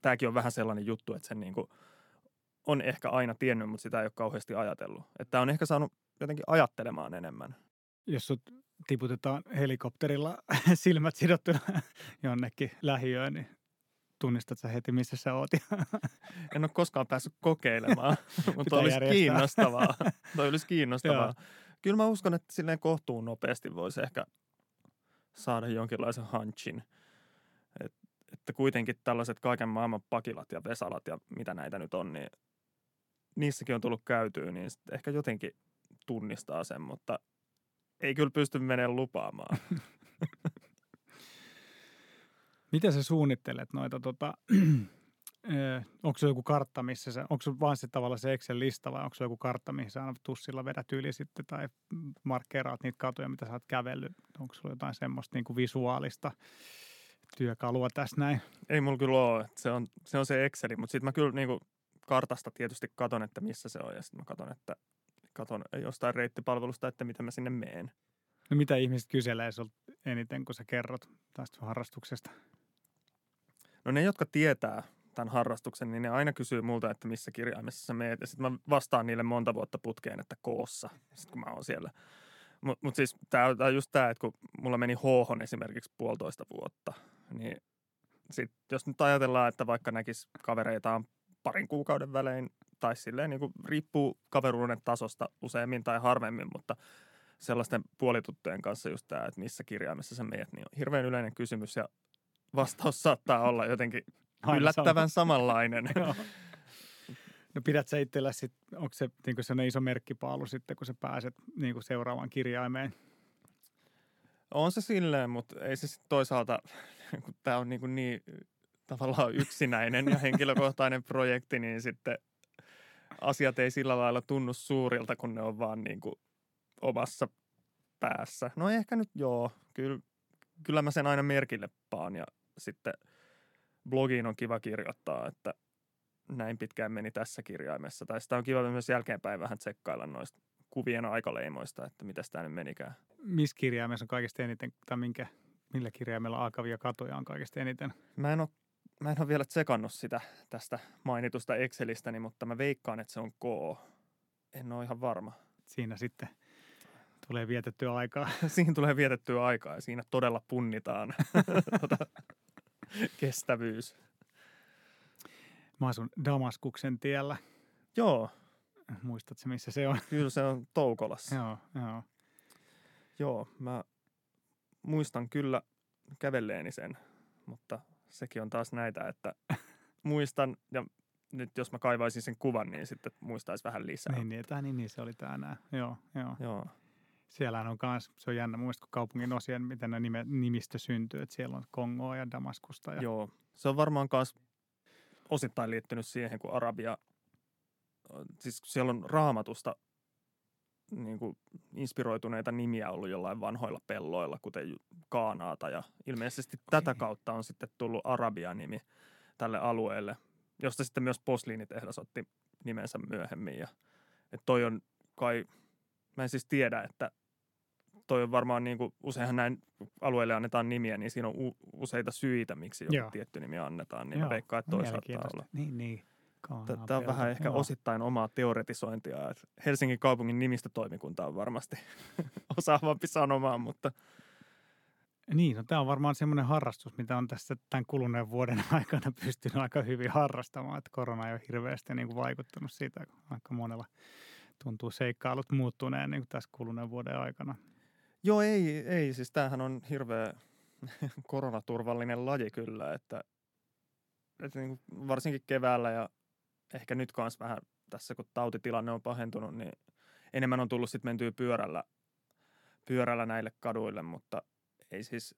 B: Tämäkin on vähän sellainen juttu, että sen niin kuin on ehkä aina tiennyt, mutta sitä ei ole kauheasti ajatellut. Että tämä on ehkä saanut jotenkin ajattelemaan enemmän.
A: Jos sut tiputetaan helikopterilla silmät sidottuna jonnekin lähiöön, niin tunnistat sä heti, missä sä oot?
B: en ole koskaan päässyt kokeilemaan, mutta olisi järjestää. kiinnostavaa. Toi olisi kiinnostavaa kyllä mä uskon, että silleen kohtuun nopeasti voisi ehkä saada jonkinlaisen hanchin. Et, että kuitenkin tällaiset kaiken maailman pakilat ja vesalat ja mitä näitä nyt on, niin niissäkin on tullut käytyä, niin ehkä jotenkin tunnistaa sen, mutta ei kyllä pysty menemään lupaamaan.
A: Miten sä suunnittelet noita tota, onko se joku kartta, missä se, onko se vaan se tavallaan se Excel-lista vai onko se joku kartta, mihin sä tussilla vedät yli sitten tai markkeeraat niitä katuja, mitä sä oot kävellyt? Onko sulla jotain semmoista niin kuin visuaalista työkalua tässä näin?
B: Ei mulla kyllä ole. Se on se, on se Exceli, mutta sitten mä kyllä niin kuin kartasta tietysti katon, että missä se on ja sitten mä katon, että katon jostain reittipalvelusta, että miten mä sinne meen.
A: No mitä ihmiset kyselee sulta eniten, kun sä kerrot tästä harrastuksesta?
B: No ne, jotka tietää tämän harrastuksen, niin ne aina kysyy multa, että missä kirjaimessa sä meet. Ja sitten mä vastaan niille monta vuotta putkeen, että koossa, sit kun mä oon siellä. Mutta mut siis tämä on just tämä, että kun mulla meni hohon esimerkiksi puolitoista vuotta, niin sit jos nyt ajatellaan, että vaikka näkisi kavereitaan parin kuukauden välein, tai silleen niin kuin riippuu kaveruuden tasosta useammin tai harvemmin, mutta sellaisten puolituttujen kanssa just tämä, että missä kirjaimessa sä meet, niin on hirveän yleinen kysymys ja vastaus saattaa olla jotenkin Aina yllättävän sama. samanlainen.
A: no pidät sä itsellä sit, onko se niin sellainen iso merkkipaalu sitten, kun sä pääset niin seuraavaan kirjaimeen?
B: On se silleen, mutta ei se sitten toisaalta, kun tämä on niin, niin tavallaan yksinäinen ja henkilökohtainen projekti, niin sitten asiat ei sillä lailla tunnu suurilta, kun ne on vaan niin kuin omassa päässä. No ehkä nyt joo, kyllä, kyllä mä sen aina merkille paan ja sitten – blogiin on kiva kirjoittaa, että näin pitkään meni tässä kirjaimessa. Tai sitä on kiva myös jälkeenpäin vähän tsekkailla noista kuvien aikaleimoista, että mitä tämä nyt menikään.
A: Missä kirjaimessa on kaikista eniten, tai minkä, millä kirjaimella alkavia katuja on kaikista eniten?
B: Mä en ole, mä en ole vielä tsekannut sitä tästä mainitusta Excelistäni, mutta mä veikkaan, että se on K. En ole ihan varma.
A: Siinä sitten tulee vietettyä aikaa.
B: Siinä tulee vietettyä aikaa ja siinä todella punnitaan tota, kestävyys.
A: Mä asun Damaskuksen tiellä.
B: Joo,
A: Muistatko, missä se on?
B: kyllä se on Toukolassa.
A: joo, joo.
B: Joo, mä muistan kyllä kävelleeni sen, mutta sekin on taas näitä, että muistan ja nyt jos mä kaivaisin sen kuvan, niin sitten muistaisi vähän lisää.
A: Niin, niin, tää, niin, niin, se oli tää nää. Joo, joo.
B: Joo,
A: Siellähän on kans, se on jännä muista, kun kaupungin osien, miten ne nime, nimistö syntyy, että siellä on Kongoa ja Damaskusta. Ja,
B: joo. Se on varmaan myös osittain liittynyt siihen, kun Arabia, siis siellä on raamatusta niin kuin inspiroituneita nimiä ollut jollain vanhoilla pelloilla, kuten Kaanaata. Ja ilmeisesti okay. tätä kautta on sitten tullut Arabia-nimi tälle alueelle, josta sitten myös posliinitehdas otti nimensä myöhemmin. Ja, että toi on kai, mä en siis tiedä, että toi on varmaan niin kuin, useinhan näin alueelle annetaan nimiä, niin siinä on u- useita syitä, miksi joku
A: Joo.
B: tietty nimi annetaan. Niin
A: Joo,
B: mä veikkaan, että toi saattaa olla.
A: Niin, niin.
B: Tämä on vähän ehkä
A: joo.
B: osittain omaa teoretisointia. että Helsingin kaupungin nimistötoimikunta on varmasti osaavampi sanomaan, mutta
A: Niin, no tämä on varmaan semmoinen harrastus, mitä on tässä tämän kuluneen vuoden aikana pystynyt aika hyvin harrastamaan. Että korona ei ole hirveästi niin kuin vaikuttanut siitä, kun aika monella tuntuu seikkailut muuttuneen niin kuin tässä kuluneen vuoden aikana.
B: joo ei, ei siis tämähän on hirveä koronaturvallinen laji kyllä, että, että niin kuin varsinkin keväällä ja ehkä nyt kanssa vähän tässä kun tautitilanne on pahentunut, niin enemmän on tullut sitten mentyä pyörällä, pyörällä näille kaduille, mutta ei siis,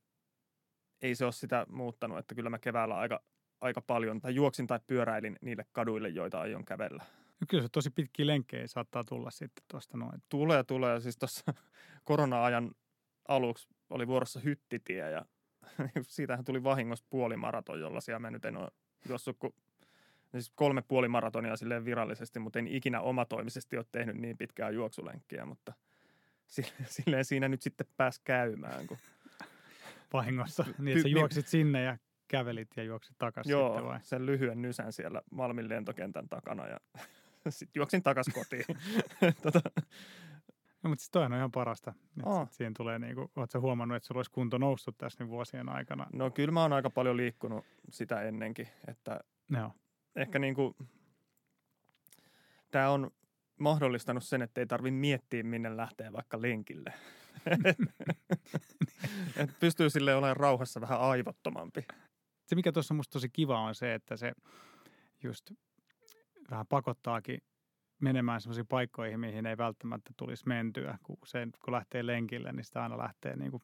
B: ei se ole sitä muuttanut, että kyllä mä keväällä aika, aika paljon, tai juoksin tai pyöräilin niille kaduille, joita aion kävellä.
A: Ja kyllä se tosi pitkiä lenkkejä saattaa tulla sitten tuosta noin.
B: Tulee, tulee. Siis tuossa korona-ajan aluksi oli vuorossa hyttitie ja siitähän tuli vahingossa puolimaraton, jolla siellä mä nyt en ole juossut kuin siis kolme puolimaratonia silleen virallisesti, mutta en ikinä omatoimisesti ole tehnyt niin pitkää juoksulenkkiä, mutta si- silleen siinä nyt sitten pääsi käymään. Kun,
A: vahingossa. Niin, että sä
B: niin-
A: juoksit sinne ja kävelit ja juoksit takaisin sitten
B: joo,
A: vai?
B: sen lyhyen nysän siellä Malmin lentokentän takana ja sitten juoksin takaisin kotiin. tota,
A: No, mutta siis on ihan parasta. Sit siihen tulee niinku, oot sä huomannut, että sulla olisi kunto noussut tässä nyt vuosien aikana?
B: no kyllä mä oon aika paljon liikkunut sitä ennenkin, että
A: Joo.
B: Ehkä niin kuin, tämä on mahdollistanut sen, että ei tarvitse miettiä, minne lähtee vaikka lenkille. Et pystyy sille olemaan rauhassa vähän aivottomampi.
A: Se, mikä tuossa musta tosi kiva on se, että se just vähän pakottaakin menemään sellaisiin paikkoihin, mihin ei välttämättä tulisi mentyä. Kun usein kun lähtee lenkille, niin sitä aina lähtee niin kuin,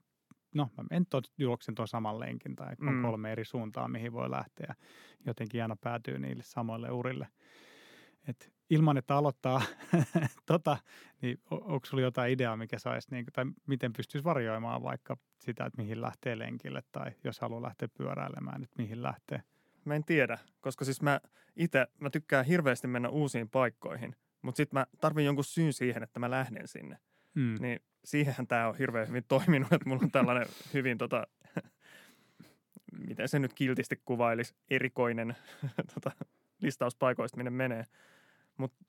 A: no mä en tot, juoksen tuon saman lenkin tai on
B: Mm.
A: kolme eri suuntaa, mihin voi lähteä. Jotenkin aina päätyy niille samoille urille. Et ilman, että aloittaa tota, niin onko sulla jotain ideaa, mikä saisi, niin, tai miten pystyisi varjoimaan vaikka sitä, että mihin lähtee lenkille, tai jos haluaa lähteä pyöräilemään, että mihin lähtee.
B: Mä en tiedä, koska siis mä itse, mä tykkään hirveästi mennä uusiin paikkoihin, mutta sitten mä tarvin jonkun syyn siihen, että mä lähden sinne.
A: Mm.
B: Niin siihenhän tämä on hirveän hyvin toiminut, että mulla on tällainen hyvin tota, miten se nyt kiltisti kuvailisi, erikoinen tota, listaus paikoista, minne menee. Mutta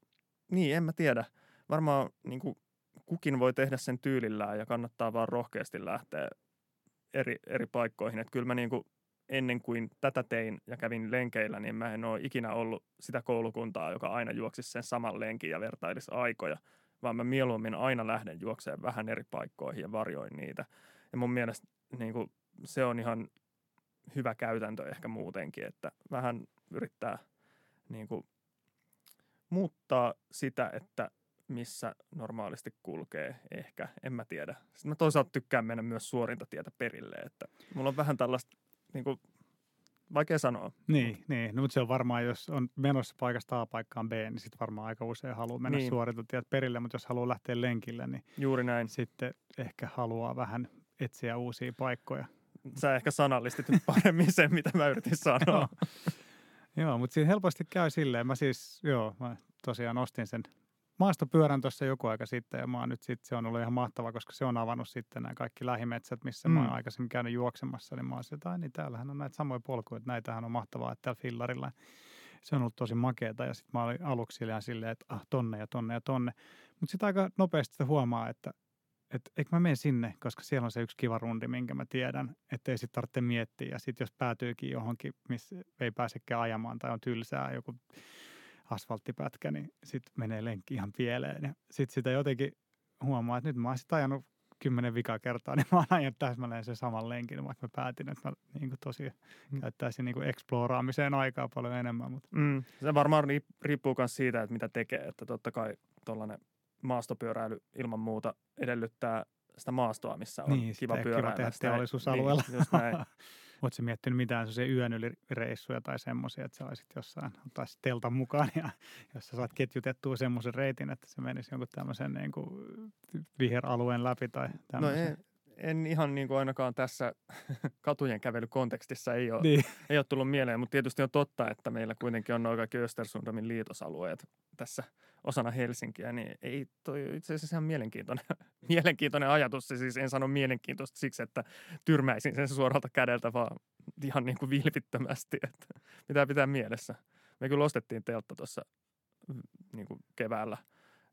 B: niin, en mä tiedä. Varmaan niin kuin, kukin voi tehdä sen tyylillään ja kannattaa vaan rohkeasti lähteä eri, eri paikkoihin. Että kyllä mä niin kuin, ennen kuin tätä tein ja kävin lenkeillä, niin mä en ole ikinä ollut sitä koulukuntaa, joka aina juoksisi sen saman lenkin ja vertailisi aikoja, vaan mä mieluummin aina lähden juokseen vähän eri paikkoihin ja varjoin niitä. Ja mun mielestä niin kuin, se on ihan hyvä käytäntö ehkä muutenkin, että vähän yrittää niin kuin, muuttaa sitä, että missä normaalisti kulkee ehkä, en mä tiedä. Sitten mä toisaalta tykkään mennä myös suorinta tietä perille, että mulla on vähän tällaista, niin kuin, vaikea sanoa.
A: Niin, niin. No, mutta se on varmaan, jos on menossa paikasta A paikkaan B, niin sitten varmaan aika usein haluaa mennä
B: Niin.
A: suorintatiet perille, mutta jos haluaa lähteä lenkille, niin
B: Juuri näin.
A: sitten ehkä haluaa vähän etsiä uusia paikkoja.
B: Sä ehkä sanallistit nyt paremmin sen, mitä mä yritin sanoa.
A: Joo, mutta siinä helposti käy silleen. Mä siis, joo, mä tosiaan ostin sen maastopyörän tuossa joku aika sitten ja mä oon nyt sit, se on ollut ihan mahtava, koska se on avannut sitten nämä kaikki lähimetsät, missä mm. mä oon aikaisemmin käynyt juoksemassa, niin mä oon sieltä, niin täällähän on näitä samoja polkuja, että näitähän on mahtavaa, että täällä fillarilla se on ollut tosi makeeta ja sitten mä olin aluksi silleen, että ah, tonne ja tonne ja tonne. Mutta sitten aika nopeasti huomaa, että että eikö mä menen sinne, koska siellä on se yksi kiva rundi, minkä mä tiedän, että ei sitten tarvitse miettiä. Ja sitten jos päätyykin johonkin, missä ei pääsekään ajamaan tai on tylsää joku asfalttipätkä, niin sitten menee lenkki ihan pieleen. Ja sitten sitä jotenkin huomaa, että nyt mä oon sitten ajanut kymmenen vikaa kertaa, niin mä oon ajanut täsmälleen sen saman lenkin, vaikka mä päätin, että mä niin kuin tosi mm. käyttäisin niin kuin eksploraamiseen aikaa paljon enemmän. Mutta.
B: Mm. Se varmaan riippuu myös siitä, että mitä tekee, että totta kai tuollainen maastopyöräily ilman muuta edellyttää sitä maastoa, missä on
A: niin,
B: kiva pyöräillä.
A: Kiva tehdä teollisuusalueella. Niin, Oletko miettinyt mitään se yön yli reissuja tai semmoisia, että sä olisit jossain, ottaisit teltan mukaan ja jos sä saat ketjutettua semmoisen reitin, että se menisi jonkun tämmöisen niin kuin viheralueen läpi tai tämmöisen?
B: No en, en ihan niin kuin ainakaan tässä katujen kävelykontekstissa ei ole, niin. ei ole tullut mieleen, mutta tietysti on totta, että meillä kuitenkin on noin kaikki Östersundomin liitosalueet tässä osana Helsinkiä, niin ei toi itse asiassa ihan mielenkiintoinen, mielenkiintoinen ajatus. Se siis en sano mielenkiintoista siksi, että tyrmäisin sen suoralta kädeltä, vaan ihan niin kuin vilpittömästi, että pitää pitää mielessä. Me kyllä ostettiin teltta tuossa mm, niin kuin keväällä.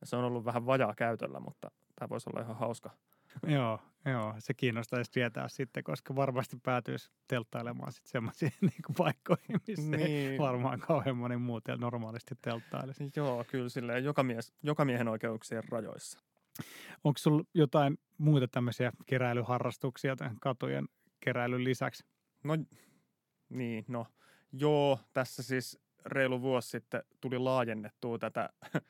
B: Se on ollut vähän vajaa käytöllä, mutta tämä voisi olla ihan hauska –
A: Joo, joo, se kiinnostaisi tietää sitten, koska varmasti päätyisi telttailemaan sitten semmoisiin niin paikkoihin, missä niin. varmaan kauhean moni muu normaalisti telttailisi.
B: Joo, kyllä silleen joka, mies, joka miehen oikeuksien rajoissa.
A: Onko sulla jotain muita tämmöisiä keräilyharrastuksia tämän katujen keräilyn lisäksi?
B: No niin, no joo, tässä siis reilu vuosi sitten tuli laajennettua tätä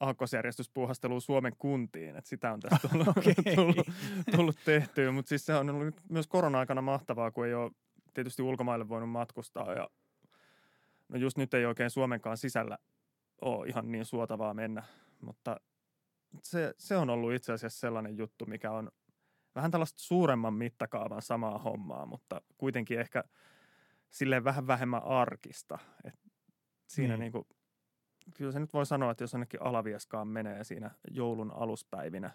B: aakkosjärjestyspuuhastelua Suomen kuntiin, että sitä on tässä tullut, okay. tullut, tullut tehtyä, mutta siis se on ollut myös korona-aikana mahtavaa, kun ei ole tietysti ulkomaille voinut matkustaa ja no just nyt ei oikein Suomenkaan sisällä ole ihan niin suotavaa mennä, mutta se, se on ollut itse asiassa sellainen juttu, mikä on vähän tällaista suuremman mittakaavan samaa hommaa, mutta kuitenkin ehkä silleen vähän vähemmän arkista. Et siinä niin. Niin kuin kyllä se nyt voi sanoa, että jos ainakin Alavieskaan menee siinä joulun aluspäivinä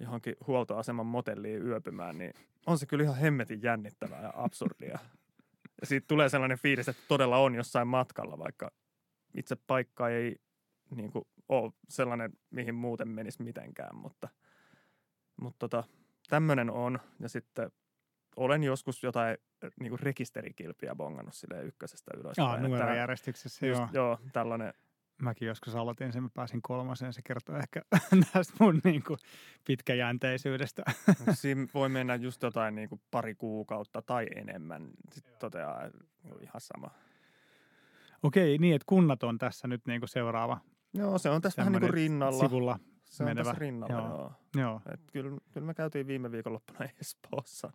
B: johonkin huoltoaseman motelliin yöpymään, niin on se kyllä ihan hemmetin jännittävää ja absurdia. Ja siitä tulee sellainen fiilis, että todella on jossain matkalla, vaikka itse paikka ei niin kuin, ole sellainen, mihin muuten menisi mitenkään, mutta, mutta tota, tämmöinen on. Ja sitten olen joskus jotain niin kuin rekisterikilpiä bongannut sille ykkösestä ylös.
A: Jaa, numerojärjestyksessä, joo.
B: Joo, tällainen
A: mäkin joskus aloitin sen, mä pääsin kolmaseen. Se kertoo ehkä tästä mun niin kuin, pitkäjänteisyydestä.
B: Siinä voi mennä just jotain niin kuin pari kuukautta tai enemmän. Sitten toteaa, että ihan sama.
A: Okei, niin että kunnat on tässä nyt niin kuin seuraava.
B: Joo, se on tässä vähän niin kuin rinnalla.
A: Sivulla
B: se
A: menevä.
B: on tässä rinnalla, joo. joo.
A: joo.
B: Et kyllä, kyllä me käytiin viime viikonloppuna Espoossa.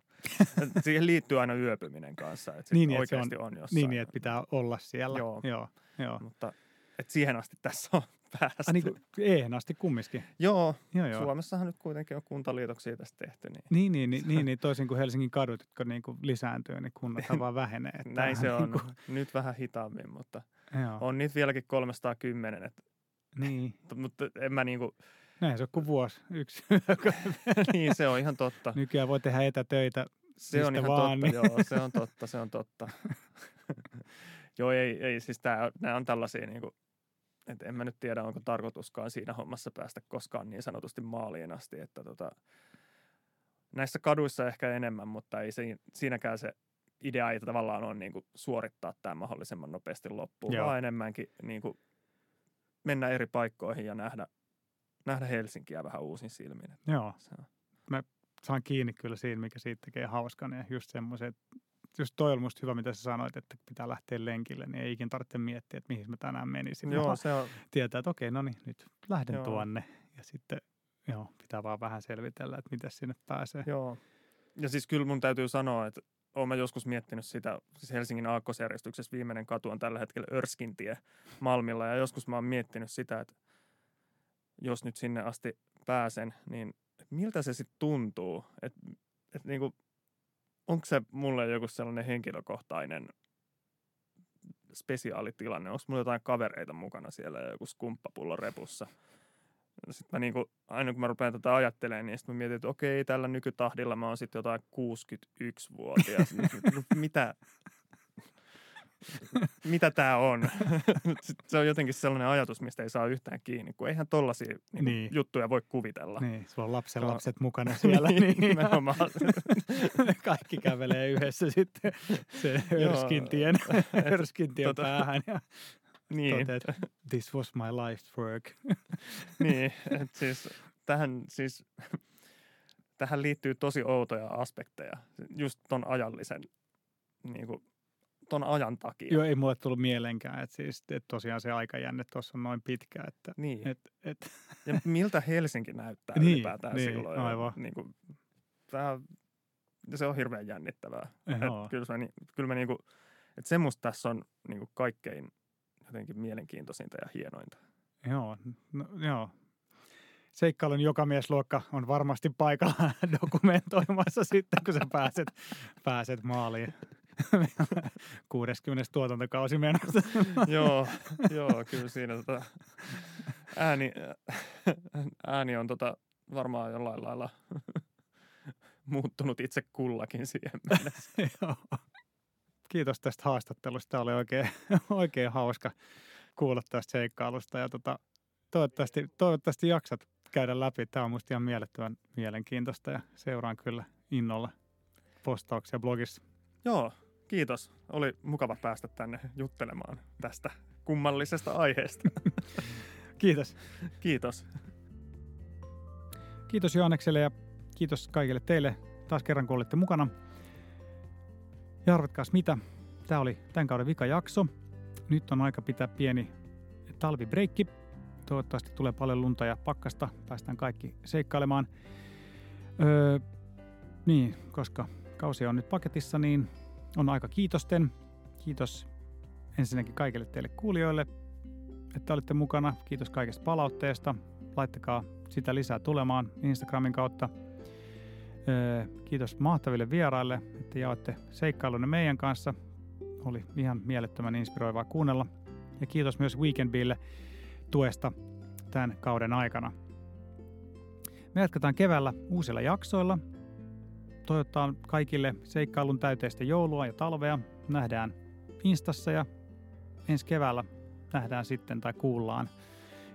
B: siihen liittyy aina yöpyminen kanssa, että niin, oikeasti on, on jossain.
A: Niin, että pitää olla siellä.
B: Joo.
A: joo, joo.
B: Mutta et siihen asti tässä on päästy. Ah,
A: niin eihän asti kumminkin.
B: Joo, joo, joo, Suomessahan nyt kuitenkin on kuntaliitoksia tästä tehty.
A: Niin, niin, niin, niin, niin, niin toisin kuin Helsingin kadut, jotka niin kuin lisääntyy, niin kunnat vaan vähenee. Että
B: Näin se on. Niin kuin... Nyt vähän hitaammin, mutta joo. on niitä vieläkin 310. Että...
A: Niin.
B: mutta en mä niin kuin...
A: Näin se on kuin vuosi, yksi.
B: niin, se on ihan totta.
A: Nykyään voi tehdä etätöitä
B: se on ihan
A: vaan,
B: totta, niin. joo, se on totta, se on totta. joo, ei, ei siis nämä on tällaisia niin kuin, et en mä nyt tiedä, onko tarkoituskaan siinä hommassa päästä koskaan niin sanotusti maaliin asti, että tota, näissä kaduissa ehkä enemmän, mutta ei se, siinäkään se idea ei tavallaan ole niin kuin suorittaa tämä mahdollisimman nopeasti loppuun, Joo. vaan enemmänkin niin kuin mennä eri paikkoihin ja nähdä, nähdä Helsinkiä vähän uusin silmin.
A: Joo. Se on. Mä saan kiinni kyllä siinä, mikä siitä tekee hauskan ja just semmoisen, että just toi oli musta hyvä, mitä sä sanoit, että pitää lähteä lenkille, niin ei ikin tarvitse miettiä, että mihin mä tänään menisin.
B: Joo, se on.
A: Tietää, että okei, no niin, nyt lähden joo. tuonne. Ja sitten joo, pitää vaan vähän selvitellä, että miten sinne pääsee.
B: Joo. Ja siis kyllä mun täytyy sanoa, että olen mä joskus miettinyt sitä, siis Helsingin aakkosjärjestyksessä viimeinen katu on tällä hetkellä Örskintie Malmilla. Ja joskus mä oon miettinyt sitä, että jos nyt sinne asti pääsen, niin miltä se sitten tuntuu? Että et niinku, onko se mulle joku sellainen henkilökohtainen spesiaalitilanne. Onko mulla jotain kavereita mukana siellä ja joku skumppapullo repussa? Sitten mä niinku, aina kun mä rupean tätä ajattelemaan, niin sitten mä mietin, että okei, tällä nykytahdilla mä oon sitten jotain 61-vuotias. Mitä, mitä tämä on. se on jotenkin sellainen ajatus, mistä ei saa yhtään kiinni, kun eihän tollaisia niin niin. juttuja voi kuvitella.
A: Niin, sulla on lapsen lapset mukana siellä.
B: niin,
A: niin Kaikki kävelee yhdessä sitten se örskintien, örskintien tota, päähän ja niin. toteat, this was my life's work.
B: niin, että siis tähän siis tähän liittyy tosi outoja aspekteja, just ton ajallisen niin kuin, ton ajan takia.
A: Joo, ei mulle tullut mieleenkään, että siis että tosiaan se aikajänne tuossa on noin pitkä. Että,
B: niin.
A: et, et.
B: Ja miltä Helsinki näyttää niin, ylipäätään niin, silloin. Aivan. Ja, niin kuin, tämä, se on hirveän jännittävää. Että kyllä, mä, kyllä mä niin kuin, että se musta tässä on niin kuin kaikkein jotenkin mielenkiintoisinta ja hienointa.
A: Joo, no, joo. Seikkailun joka miesluokka on varmasti paikalla dokumentoimassa sitten, kun sä pääset, pääset maaliin. 60 tuotantokausi menossa.
B: joo, joo, kyllä siinä tota, ääni, ääni on tota, varmaan jollain lailla muuttunut itse kullakin siihen mennessä. joo.
A: Kiitos tästä haastattelusta. Tämä oli oikein, oikein hauska kuulla tästä seikkailusta ja tota, toivottavasti, toivottavasti jaksat käydä läpi. Tämä on minusta ihan mielettömän mielenkiintoista ja seuraan kyllä innolla postauksia blogissa.
B: Joo, kiitos. Oli mukava päästä tänne juttelemaan tästä kummallisesta aiheesta.
A: kiitos.
B: Kiitos.
A: Kiitos Joannekselle ja kiitos kaikille teille taas kerran, kun olitte mukana. Ja arvatkaas mitä, tämä oli tämän kauden vika jakso. Nyt on aika pitää pieni talvibreikki. Toivottavasti tulee paljon lunta ja pakkasta. Päästään kaikki seikkailemaan. Öö, niin, koska kausi on nyt paketissa, niin on aika kiitosten. Kiitos ensinnäkin kaikille teille kuulijoille, että olitte mukana. Kiitos kaikesta palautteesta. Laittakaa sitä lisää tulemaan Instagramin kautta. Kiitos mahtaville vieraille, että jaoitte seikkailunne meidän kanssa. Oli ihan mielettömän inspiroivaa kuunnella. Ja kiitos myös Weekendbille tuesta tämän kauden aikana. Me jatketaan keväällä uusilla jaksoilla – toivottaa kaikille seikkailun täyteistä joulua ja talvea. Nähdään Instassa ja ensi keväällä nähdään sitten tai kuullaan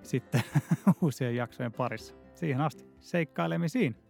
A: sitten uusien jaksojen parissa. Siihen asti seikkailemisiin.